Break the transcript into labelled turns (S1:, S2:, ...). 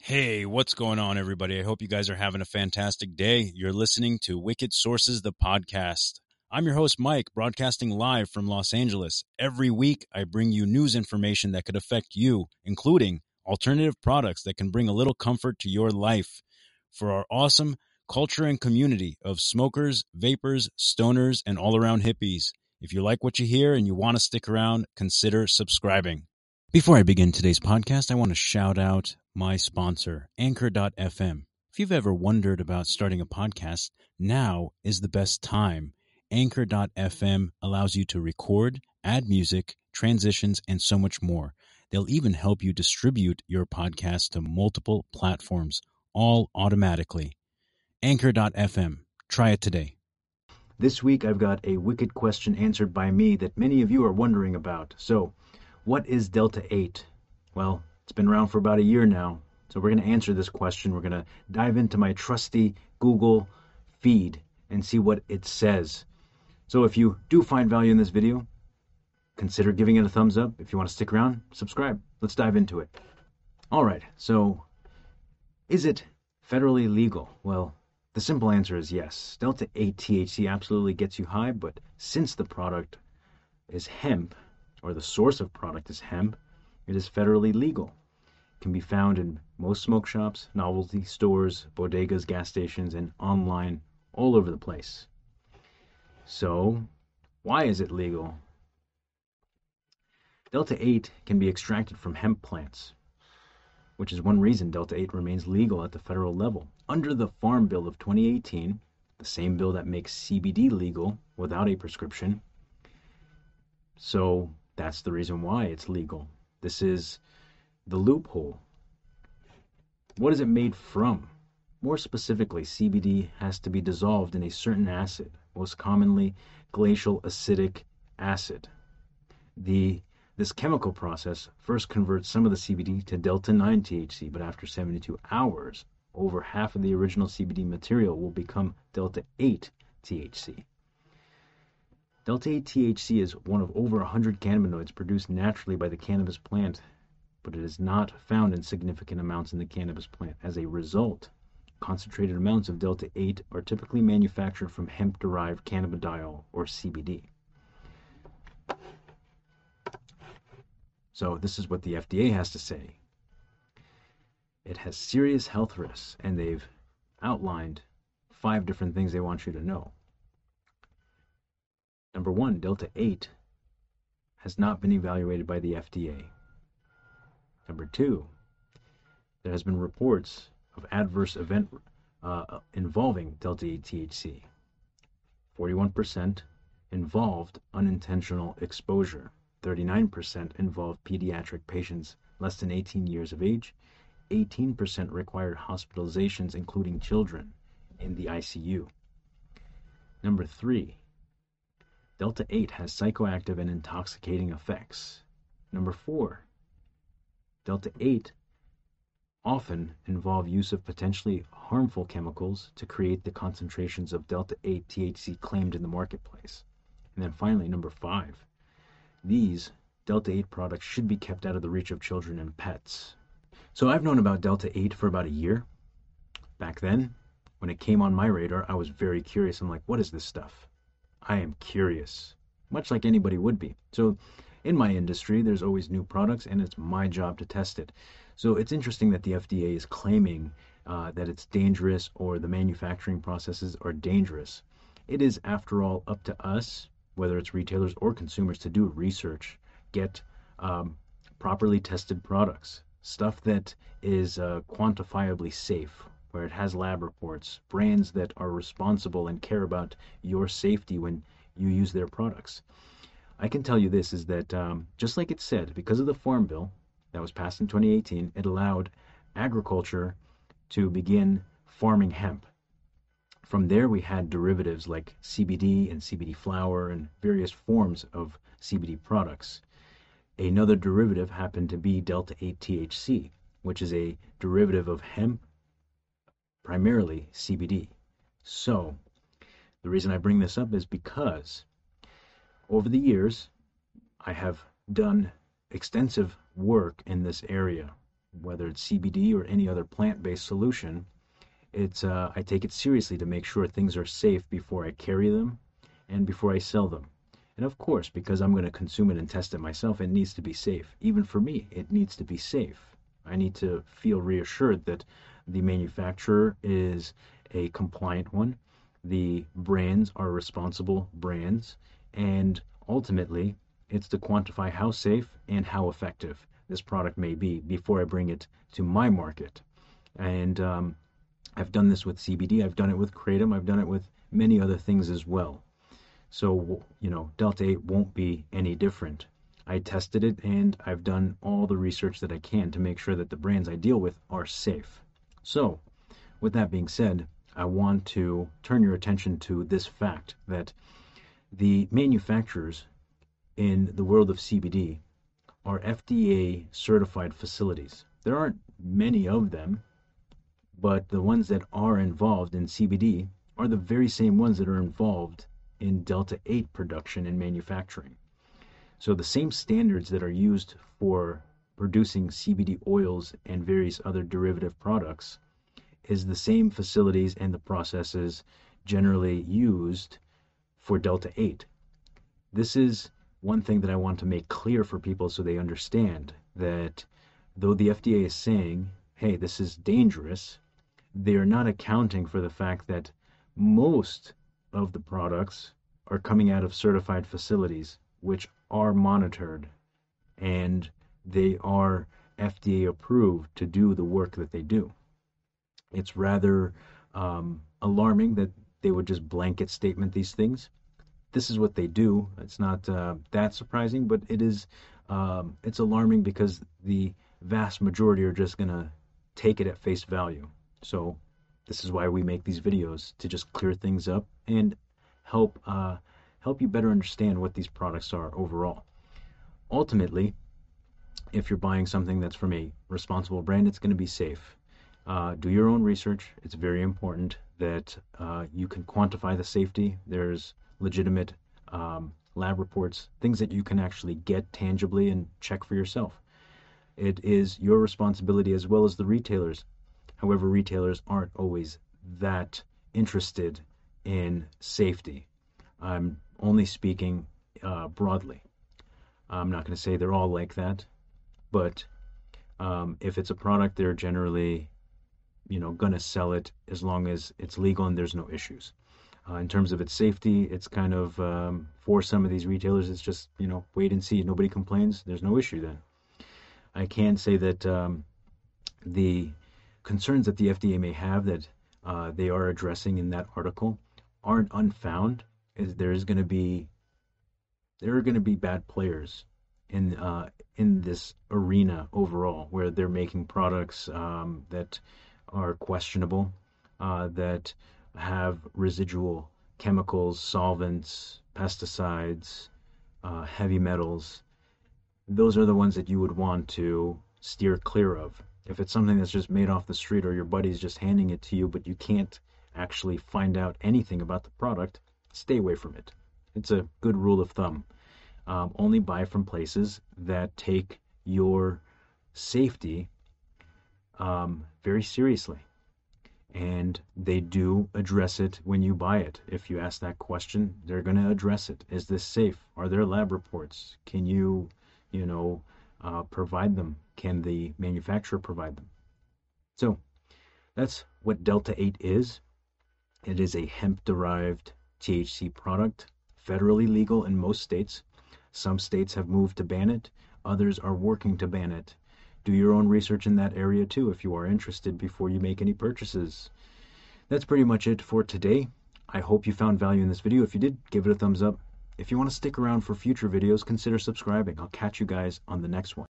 S1: Hey, what's going on, everybody? I hope you guys are having a fantastic day. You're listening to Wicked Sources, the podcast. I'm your host, Mike, broadcasting live from Los Angeles. Every week, I bring you news information that could affect you, including alternative products that can bring a little comfort to your life. For our awesome culture and community of smokers, vapers, stoners, and all around hippies. If you like what you hear and you want to stick around, consider subscribing. Before I begin today's podcast, I want to shout out my sponsor, Anchor.fm. If you've ever wondered about starting a podcast, now is the best time. Anchor.fm allows you to record, add music, transitions, and so much more. They'll even help you distribute your podcast to multiple platforms, all automatically. Anchor.fm. Try it today. This week, I've got a wicked question answered by me that many of you are wondering about. So, what is Delta 8? Well, it's been around for about a year now. So we're going to answer this question. We're going to dive into my trusty Google feed and see what it says. So if you do find value in this video, consider giving it a thumbs up. If you want to stick around, subscribe. Let's dive into it. All right. So is it federally legal? Well, the simple answer is yes. Delta 8 THC absolutely gets you high, but since the product is hemp, or the source of product is hemp, it is federally legal. Can be found in most smoke shops, novelty stores, bodegas, gas stations, and online all over the place. So, why is it legal? Delta 8 can be extracted from hemp plants, which is one reason Delta 8 remains legal at the federal level. Under the Farm Bill of 2018, the same bill that makes CBD legal without a prescription. So, that's the reason why it's legal. This is the loophole. What is it made from? More specifically, CBD has to be dissolved in a certain acid, most commonly glacial acetic acid. The this chemical process first converts some of the CBD to delta 9 THC, but after 72 hours, over half of the original CBD material will become delta 8 THC. Delta 8 THC is one of over 100 cannabinoids produced naturally by the cannabis plant, but it is not found in significant amounts in the cannabis plant. As a result, concentrated amounts of Delta 8 are typically manufactured from hemp derived cannabidiol or CBD. So, this is what the FDA has to say. It has serious health risks, and they've outlined five different things they want you to know. Number one, Delta 8 has not been evaluated by the FDA. Number two, there has been reports of adverse event uh, involving Delta 8 THC. 41% involved unintentional exposure. 39% involved pediatric patients less than 18 years of age. 18% required hospitalizations, including children, in the ICU. Number three, Delta 8 has psychoactive and intoxicating effects. Number 4. Delta 8 often involve use of potentially harmful chemicals to create the concentrations of delta 8 THC claimed in the marketplace. And then finally, number 5. These delta 8 products should be kept out of the reach of children and pets. So I've known about delta 8 for about a year. Back then, when it came on my radar, I was very curious. I'm like, what is this stuff? I am curious, much like anybody would be. So, in my industry, there's always new products, and it's my job to test it. So, it's interesting that the FDA is claiming uh, that it's dangerous or the manufacturing processes are dangerous. It is, after all, up to us, whether it's retailers or consumers, to do research, get um, properly tested products, stuff that is uh, quantifiably safe where it has lab reports, brands that are responsible and care about your safety when you use their products. I can tell you this is that um, just like it said, because of the Farm Bill that was passed in 2018, it allowed agriculture to begin farming hemp. From there, we had derivatives like CBD and CBD flower and various forms of CBD products. Another derivative happened to be delta 8 THC, which is a derivative of hemp primarily CBD. So, the reason I bring this up is because over the years, I have done extensive work in this area, whether it's CBD or any other plant-based solution. It's uh, I take it seriously to make sure things are safe before I carry them and before I sell them. And of course, because I'm going to consume it and test it myself, it needs to be safe. Even for me, it needs to be safe. I need to feel reassured that the manufacturer is a compliant one, the brands are responsible brands, and ultimately, it's to quantify how safe and how effective this product may be before I bring it to my market. And um, I've done this with CBD, I've done it with Kratom, I've done it with many other things as well. So, you know, Delta 8 won't be any different. I tested it and I've done all the research that I can to make sure that the brands I deal with are safe. So, with that being said, I want to turn your attention to this fact that the manufacturers in the world of CBD are FDA certified facilities. There aren't many of them, but the ones that are involved in CBD are the very same ones that are involved in Delta 8 production and manufacturing. So the same standards that are used for producing CBD oils and various other derivative products is the same facilities and the processes generally used for Delta 8. This is one thing that I want to make clear for people so they understand that though the FDA is saying, hey, this is dangerous, they are not accounting for the fact that most of the products are coming out of certified facilities which are monitored and they are FDA approved to do the work that they do. It's rather um, alarming that they would just blanket statement these things. This is what they do. It's not uh, that surprising, but it is. Um, it's alarming because the vast majority are just gonna take it at face value. So this is why we make these videos to just clear things up and help uh, help you better understand what these products are overall. Ultimately, if you're buying something that's from a responsible brand, it's going to be safe. Uh, do your own research. It's very important that uh, you can quantify the safety. There's legitimate um, lab reports, things that you can actually get tangibly and check for yourself. It is your responsibility as well as the retailers. However, retailers aren't always that interested in safety. I'm only speaking uh, broadly. I'm not going to say they're all like that, but um, if it's a product, they're generally you know going to sell it as long as it's legal and there's no issues. Uh, in terms of its safety, it's kind of um, for some of these retailers, it's just you know wait and see. Nobody complains. There's no issue then. I can say that um, the concerns that the FDA may have that uh, they are addressing in that article aren't unfound. Is there is going to be there are going to be bad players in uh, in this arena overall, where they're making products um, that are questionable, uh, that have residual chemicals, solvents, pesticides, uh, heavy metals. Those are the ones that you would want to steer clear of. If it's something that's just made off the street or your buddy's just handing it to you, but you can't actually find out anything about the product, stay away from it. It's a good rule of thumb. Um, only buy from places that take your safety um, very seriously. And they do address it when you buy it. If you ask that question, they're going to address it. Is this safe? Are there lab reports? Can you, you know, uh, provide them? Can the manufacturer provide them? So that's what Delta 8 is. It is a hemp derived THC product, federally legal in most states. Some states have moved to ban it, others are working to ban it do your own research in that area too if you are interested before you make any purchases. That's pretty much it for today. I hope you found value in this video. If you did, give it a thumbs up. If you want to stick around for future videos, consider subscribing. I'll catch you guys on the next one.